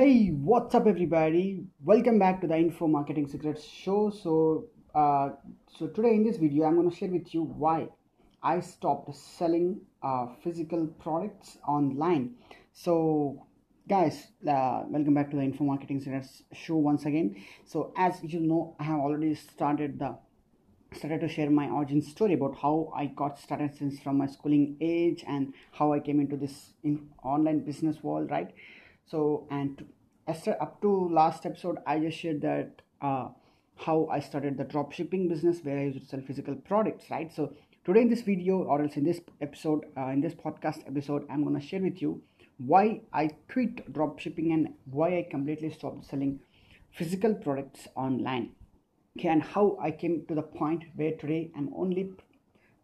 Hey, what's up, everybody? Welcome back to the Info Marketing Secrets Show. So, uh, so today in this video, I'm going to share with you why I stopped selling uh, physical products online. So, guys, uh, welcome back to the Info Marketing Secrets Show once again. So, as you know, I have already started the started to share my origin story about how I got started since from my schooling age and how I came into this in online business world, right? So and up to last episode, I just shared that uh, how I started the drop shipping business where I used to sell physical products, right? So today in this video or else in this episode, uh, in this podcast episode, I'm gonna share with you why I quit drop shipping and why I completely stopped selling physical products online okay, and how I came to the point where today I'm only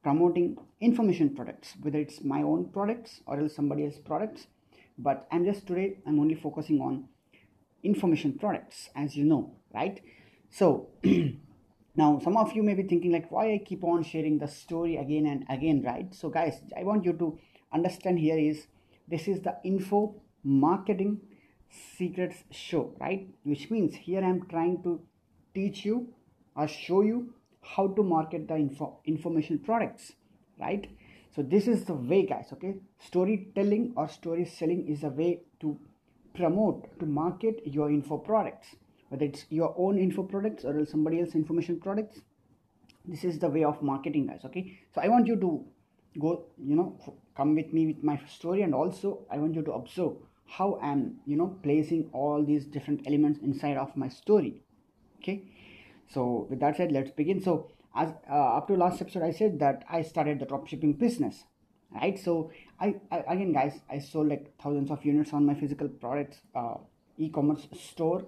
promoting information products, whether it's my own products or else somebody else's products. But I'm just today I'm only focusing on information products, as you know, right? So now some of you may be thinking like why I keep on sharing the story again and again, right? So guys, I want you to understand here is this is the info marketing secrets show, right? Which means here I'm trying to teach you or show you how to market the info information products right so this is the way guys okay storytelling or story selling is a way to promote to market your info products whether it's your own info products or somebody else information products this is the way of marketing guys okay? So i want you to go you know come with me with my story and also i want you to observe how i'm you know placing all these different elements inside of my story okay? So with that said let's begin. So as uh, up to last episode i said that i started the dropshipping business right? So I, I, again guys i sold like thousands of units on my physical products uh, e-commerce store.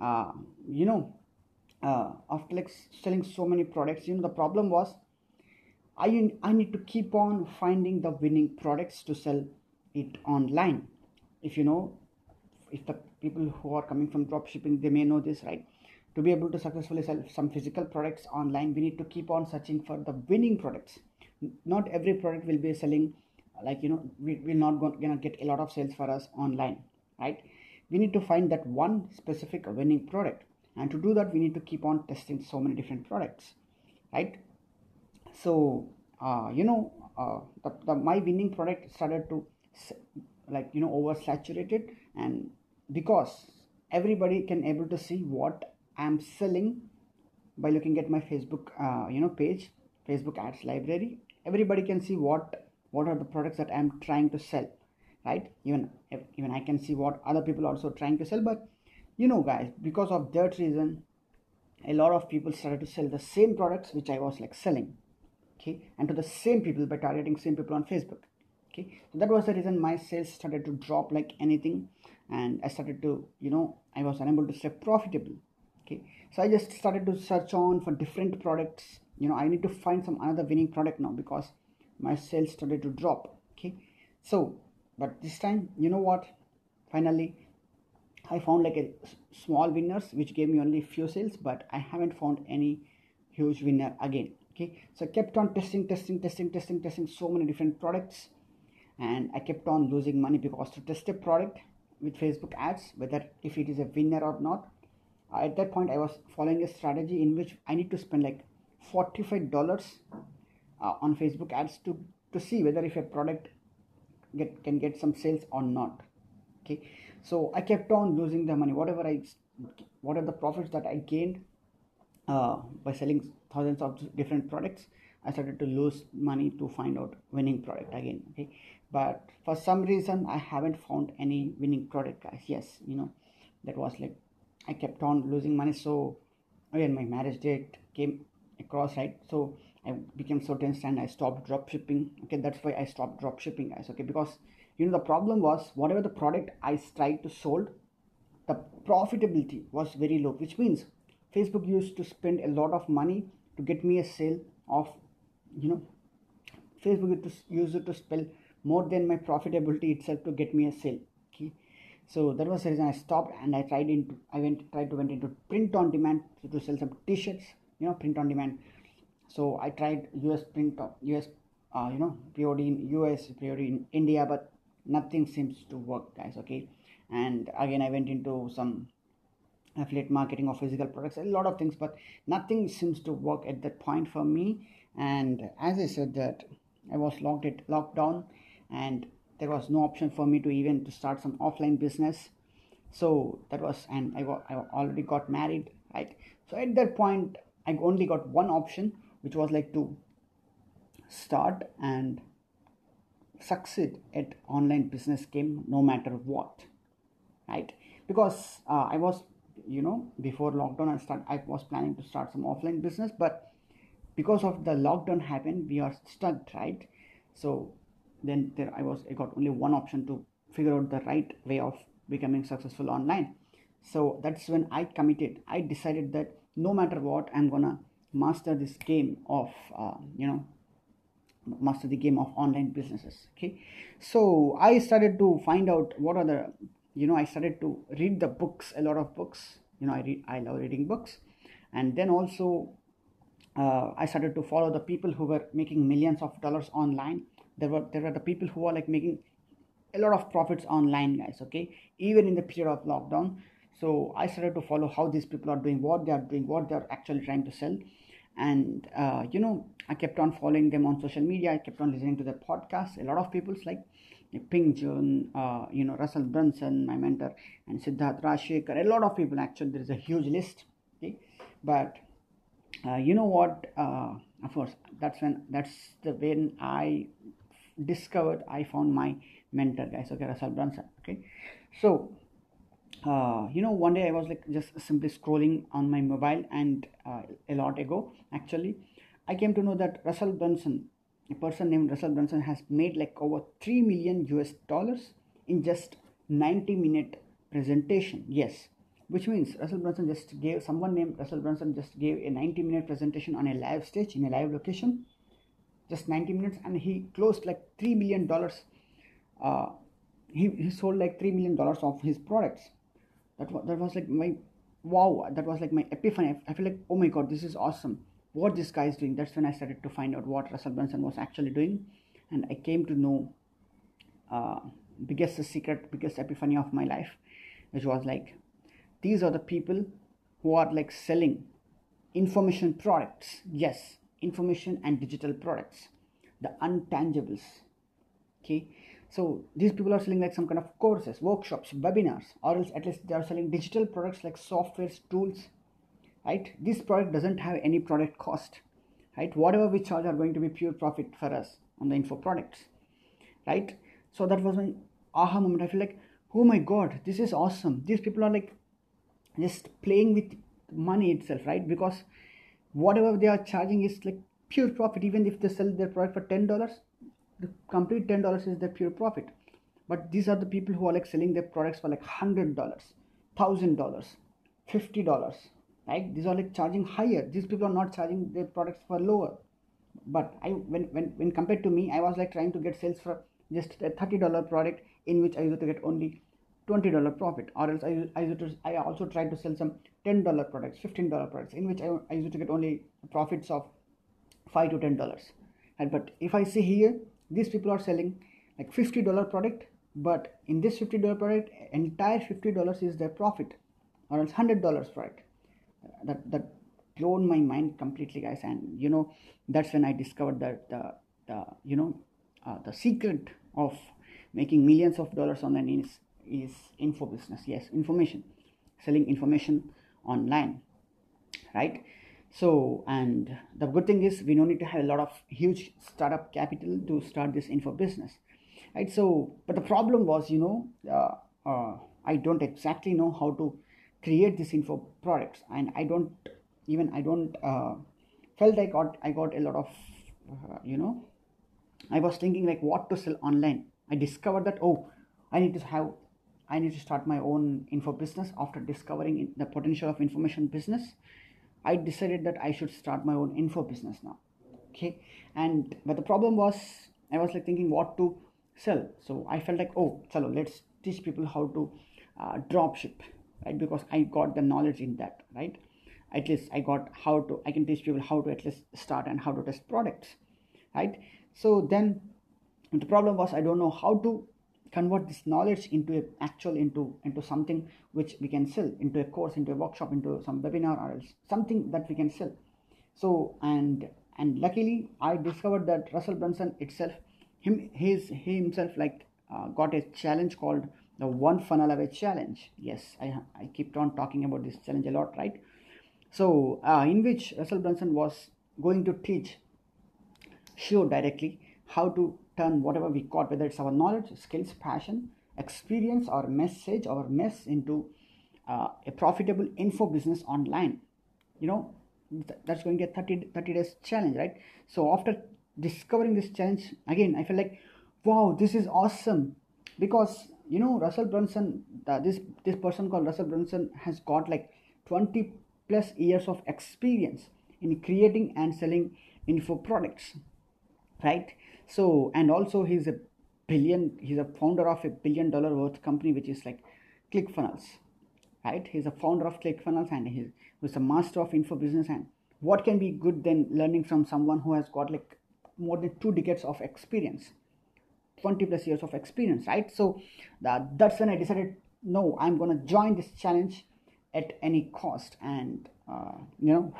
Uh, you know uh, after like selling so many products you know the problem was i i need to keep on finding the winning products to sell it online. If you know if the people who are coming from dropshipping they may know this right? To be able to successfully sell some physical products online we need to keep on searching for the winning products. Not every product will be selling like you know we, we're not gonna get a lot of sales for us online right? We need to find that one specific winning product. And to do that we need to keep on testing so many different products right? So uh, you know uh, the, the my winning product started to like you know oversaturated. And because everybody can able to see what i'm selling by looking at my facebook uh, you know page facebook ads library everybody can see what what are the products that i'm trying to sell right? Even even i can see what other people also trying to sell but you know guys because of that reason a lot of people started to sell the same products which i was like selling okay and to the same people by targeting same people on facebook okay? So that was the reason my sales started to drop like anything and i started to you know i was unable to stay profitable okay? So i just started to search on for different products. You know i need to find some another winning product now because my sales started to drop okay? So but this time you know what? Finally i found like a small winners which gave me only few sales but i haven't found any huge winner again okay? So i kept on testing testing testing testing testing so many different products and i kept on losing money because to test a product with facebook ads whether if it is a winner or not at that point i was following a strategy in which i need to spend like 45 dollars uh, on facebook ads to to see whether if a product get can get some sales or not okay so i kept on losing the money whatever i whatever the profits that i gained uh, by selling thousands of different products i started to lose money to find out winning product again okay but for some reason i haven't found any winning product guys yes you know that was like I kept on losing money. So again, my marriage date came across, right? So I became so tense and I stopped drop shipping. Okay, that's why I stopped drop shipping, guys. Okay, because you know the problem was whatever the product I tried to sold, the profitability was very low, which means Facebook used to spend a lot of money to get me a sale of, you know, Facebook used it to spend more than my profitability itself to get me a sale. Okay, so that was the reason i stopped and i tried into i went tried to went into print on demand to sell some t-shirts you know print on demand so i tried us print us uh, you know pod in us pod in india but nothing seems to work guys okay? And again i went into some affiliate marketing of physical products a lot of things but nothing seems to work at that point for me. And as i said that i was locked it locked down and there was no option for me to even to start some offline business. So that was and I, got, I already got married right? So at that point i only got one option which was like to start and succeed at online business game no matter what right? Because uh, i was you know before lockdown i start i was planning to start some offline business but because of the lockdown happened we are stuck right? So then there i was i got only one option to figure out the right way of becoming successful online. So that's when i committed. I decided that no matter what i'm gonna master this game of uh, you know master the game of online businesses okay? So i started to find out what are the you know i started to read the books a lot of books. You know i read i love reading books. And then also uh, i started to follow the people who were making millions of dollars online. There were there were the people who are like making a lot of profits online guys okay? Even in the period of lockdown so i started to follow how these people are doing what they are doing what they are actually trying to sell and uh, you know i kept on following them on social media i kept on listening to their podcasts a lot of people's like Peng Joon, uh, you know, Russell Brunson, my mentor, and Siddharth Rajsekar, a lot of people actually, there is a huge list. Okay? But uh, you know what? Uh, of course, that's when that's the when I discovered I found my mentor, guys. Okay, Russell Brunson. Okay, so uh, you know, one day I was like just simply scrolling on my mobile, and uh, a lot ago, actually, I came to know that Russell Brunson a person named Russell Brunson has made like over 3 million US dollars in just 90 minute presentation. Yes, which means Russell Brunson just gave someone named Russell Brunson just gave a 90 minute presentation on a live stage in a live location, just 90 minutes, and he closed like 3 million dollars. Uh, he, he sold like 3 million dollars of his products. That was, that was like my wow, that was like my epiphany. I feel like, oh my god, this is awesome what this guy is doing. That's when I started to find out what Russell Brunson was actually doing, and I came to know uh, biggest secret, biggest epiphany of my life, which was like these are the people who are like selling information products. Yes, information and digital products, the untangibles. Okay, so these people are selling like some kind of courses, workshops, webinars, or else at least they are selling digital products like softwares, tools, right? This product doesn't have any product cost right? Whatever we charge are going to be pure profit for us on the info products right? So that was my aha moment. I feel like oh my god this is awesome. These people are like just playing with money itself right? Because whatever they are charging is like pure profit. Even if they sell their product for ten dollars the complete ten dollars is their pure profit. But these are the people who are like selling their products for like hundred dollars thousand dollars fifty dollars right? These are like charging higher. These people are not charging their products for lower. But i when when, when compared to me i was like trying to get sales for just a $30 product in which i used to get only $20 profit. Or else I, I, used to, I also tried to sell some $10 products $15 products in which I, I used to get only profits of 5 to $10 and but if i see here these people are selling like $50 product but in this $50 product entire $50 is their profit or else $100 product that that blown my mind completely guys and you know that's when i discovered that the, the you know uh, the secret of making millions of dollars online is is info business. Yes information. Selling information online right so and the good thing is we don't need to have a lot of huge startup capital to start this info business right? So but the problem was you know uh, uh, i don't exactly know how to create this info products. And i don't even i don't uh, felt i got i got a lot of uh, you know i was thinking like what to sell online. I discovered that oh i need to have i need to start my own info business after discovering the potential of information business i decided that i should start my own info business now okay? And but the problem was i was like thinking what to sell. So i felt like oh chalo let's teach people how to uh, drop ship right? Because i got the knowledge in that right? At least i got how to i can teach people how to at least start and how to test products right? So then the problem was i don't know how to convert this knowledge into a actual into into something which we can sell into a course into a workshop into some webinar or else something that we can sell. So and and luckily i discovered that russell brunson itself him his he himself like uh, got a challenge called the one funnel away challenge. Yes i i kept on talking about this challenge a lot right? So uh, in which russell brunson was going to teach show directly how to turn whatever we got, whether it's our knowledge, skills, passion, experience, or message, or mess into uh, a profitable info business online. You know, th- that's going to get 30, 30 days challenge, right? So after discovering this challenge, again, I feel like, wow, this is awesome because you know Russell Brunson, uh, this this person called Russell Brunson has got like 20 plus years of experience in creating and selling info products right so and also he's a billion he's a founder of a billion dollar worth company which is like clickfunnels right? He's a founder of clickfunnels and he was a master of info business and what can be good than learning from someone who has got like more than two decades of experience 20 plus years of experience right? So that, that's when i decided no i'm going to join this challenge at any cost. And uh, you know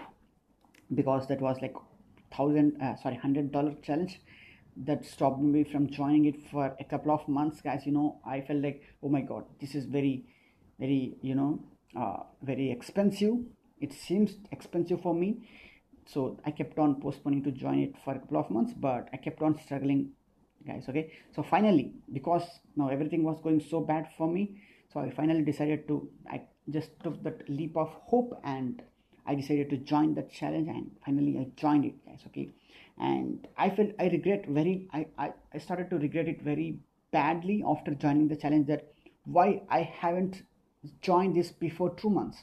because that was like thousand uh, sorry hundred dollar challenge that stopped me from joining it for a couple of months guys. You know i felt like oh my god this is very very you know uh, very expensive. It seems expensive for me. So i kept on postponing to join it for a couple of months but i kept on struggling guys okay? So finally because now everything was going so bad for me so i finally decided to i just took that leap of hope and I decided to join that challenge and finally I joined it guys okay? And I felt I regret very I, I, I started to regret it very badly after joining the challenge that why I haven't joined this before two months.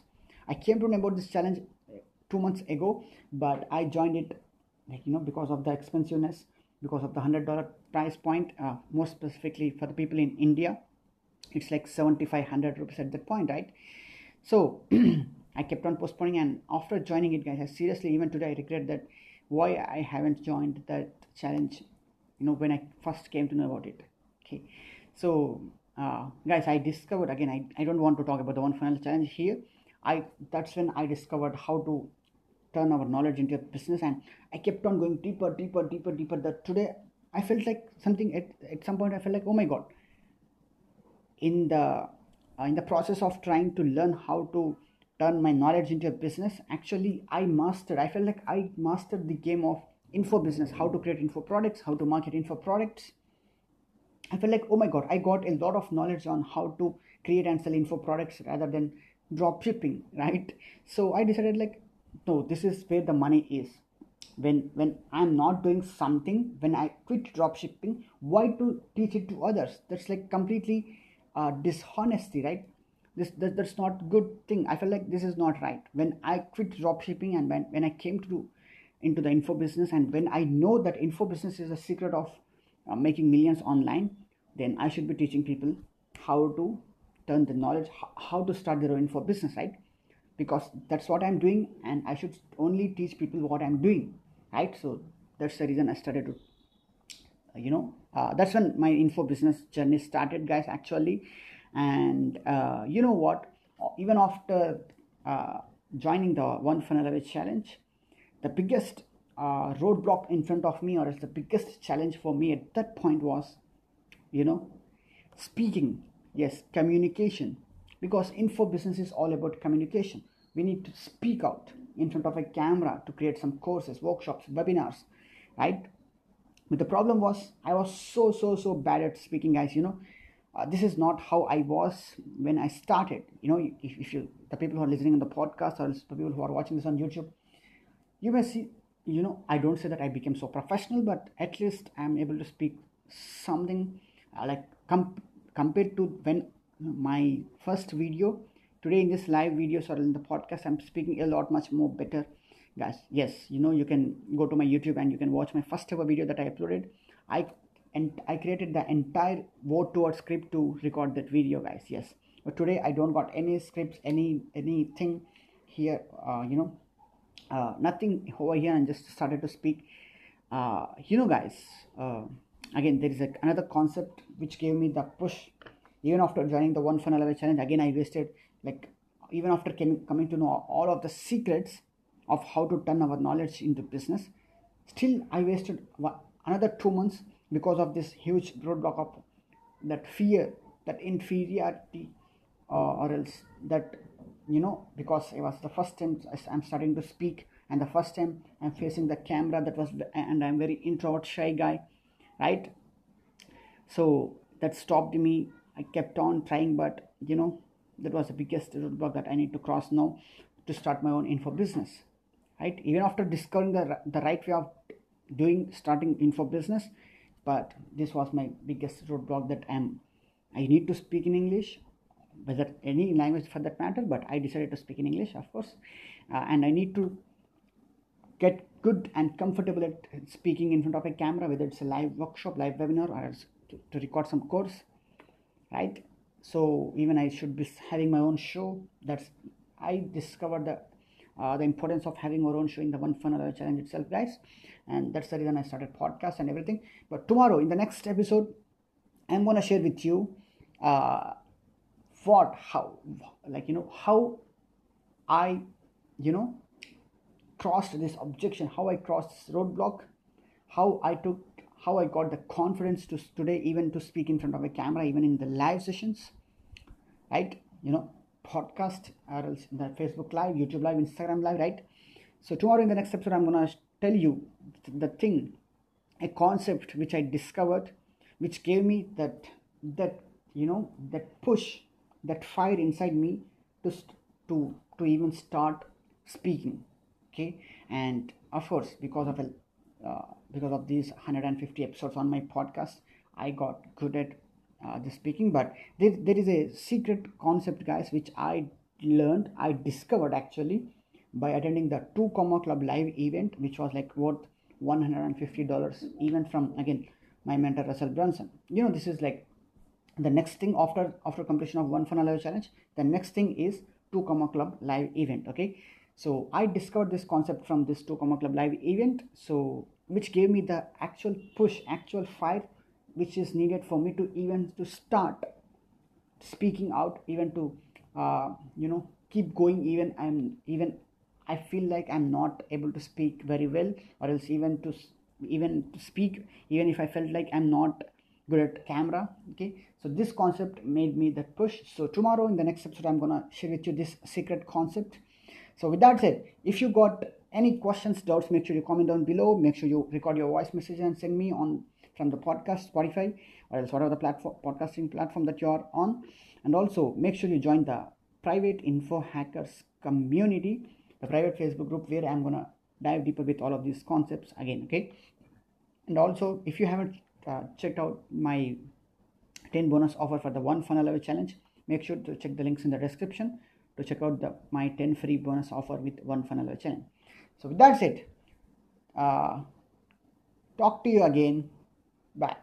I came to know about this challenge uh, two months ago but I joined it like you know because of the expensiveness because of the hundred dollar price point uh, more specifically for the people in India. It's like 7500 rupees at that point right? So I kept on postponing, and after joining it, guys, I seriously even today I regret that why I haven't joined that challenge. You know, when I first came to know about it. Okay, so uh, guys, I discovered again. I, I don't want to talk about the one funnel challenge here. I that's when I discovered how to turn our knowledge into a business, and I kept on going deeper, deeper, deeper, deeper. That today I felt like something at at some point I felt like oh my god. In the uh, in the process of trying to learn how to turn my knowledge into a business actually i mastered i felt like i mastered the game of info business how to create info products how to market info products. I felt like oh my god i got a lot of knowledge on how to create and sell info products rather than drop shipping right? So i decided like no this is where the money is. When when i'm not doing something when i quit drop shipping why to teach it to others? That's like completely uh, dishonesty right this that, that's not good thing. I felt like this is not right. When i quit drop shipping and when, when i came to into the info business and when i know that info business is a secret of uh, making millions online then i should be teaching people how to turn the knowledge how, how to start their own info business right? Because that's what i'm doing and i should only teach people what i'm doing right? So that's the reason i started to you know uh, that's when my info business journey started guys actually and uh, you know what? Even after uh, joining the one funnel away challenge the biggest uh, roadblock in front of me or as the biggest challenge for me at that point was you know speaking. Yes communication. Because info business is all about communication. We need to speak out in front of a camera to create some courses workshops webinars right? But the problem was i was so so so bad at speaking guys you know uh, this is not how I was when I started. You know, if, if you the people who are listening on the podcast or the people who are watching this on YouTube, you may see. You know, I don't say that I became so professional, but at least I'm able to speak something uh, like com- compared to when my first video today in this live videos or in the podcast i'm speaking a lot much more better guys yes you know you can go to my youtube and you can watch my first ever video that i uploaded i and I created the entire word to word script to record that video guys yes. But today I don't got any scripts any anything here uh, you know uh, nothing over here. And just started to speak. Uh, you know guys uh, again there is a, another concept which gave me the push. Even after joining the one funnel away challenge again i wasted like even after coming, coming to know all of the secrets of how to turn our knowledge into business still i wasted another two months because of this huge roadblock of that fear that inferiority uh, or else that you know because it was the first time i'm starting to speak and the first time i'm facing the camera that was and i'm very introvert shy guy right? So that stopped me. I kept on trying but you know that was the biggest roadblock that i need to cross now to start my own info business right? Even after discovering the, the right way of doing starting info business but this was my biggest roadblock that i'm i need to speak in english whether any language for that matter but i decided to speak in english of course. Uh, and i need to get good and comfortable at speaking in front of a camera whether it's a live workshop live webinar or to, to record some course right? So even i should be having my own show. That's i discovered the uh, the importance of having our own show in the one funnel challenge itself guys. And that's the reason i started podcast and everything. But tomorrow in the next episode i'm going to share with you uh, what how like you know how i you know crossed this objection how i crossed this roadblock how i took how i got the confidence to today even to speak in front of a camera even in the live sessions. Right? You know podcast or else in the facebook live youtube live instagram live right? So tomorrow in the next episode i'm gonna tell you the thing a concept which i discovered which gave me that that you know that push that fire inside me to to to even start speaking okay? And of course because of a uh, because of these 150 episodes on my podcast i got good at uh, the speaking but there, there is a secret concept guys which i learned i discovered actually by attending the two comma club live event which was like worth 150 dollars even from again my mentor russell brunson. You know this is like the next thing after after completion of one funnel challenge the next thing is two comma club live event okay? So i discovered this concept from this two comma club live event so which gave me the actual push actual fire which is needed for me to even to start speaking out even to uh, you know keep going even i'm even i feel like i'm not able to speak very well or else even to even to speak even if i felt like i'm not good at camera okay? So this concept made me that push. So tomorrow in the next episode i'm gonna share with you this secret concept. So with that said if you got any questions doubts make sure you comment down below. Make sure you record your voice message and send me on from the podcast spotify or else whatever the platform podcasting platform that you are on. And also make sure you join the private info hackers community the private facebook group where i'm gonna dive deeper with all of these concepts again okay? And also if you haven't uh, checked out my 10 bonus offer for the one funnel level challenge make sure to check the links in the description to check out the my 10 free bonus offer with one funnel level challenge so that's it. uh, talk to you again bye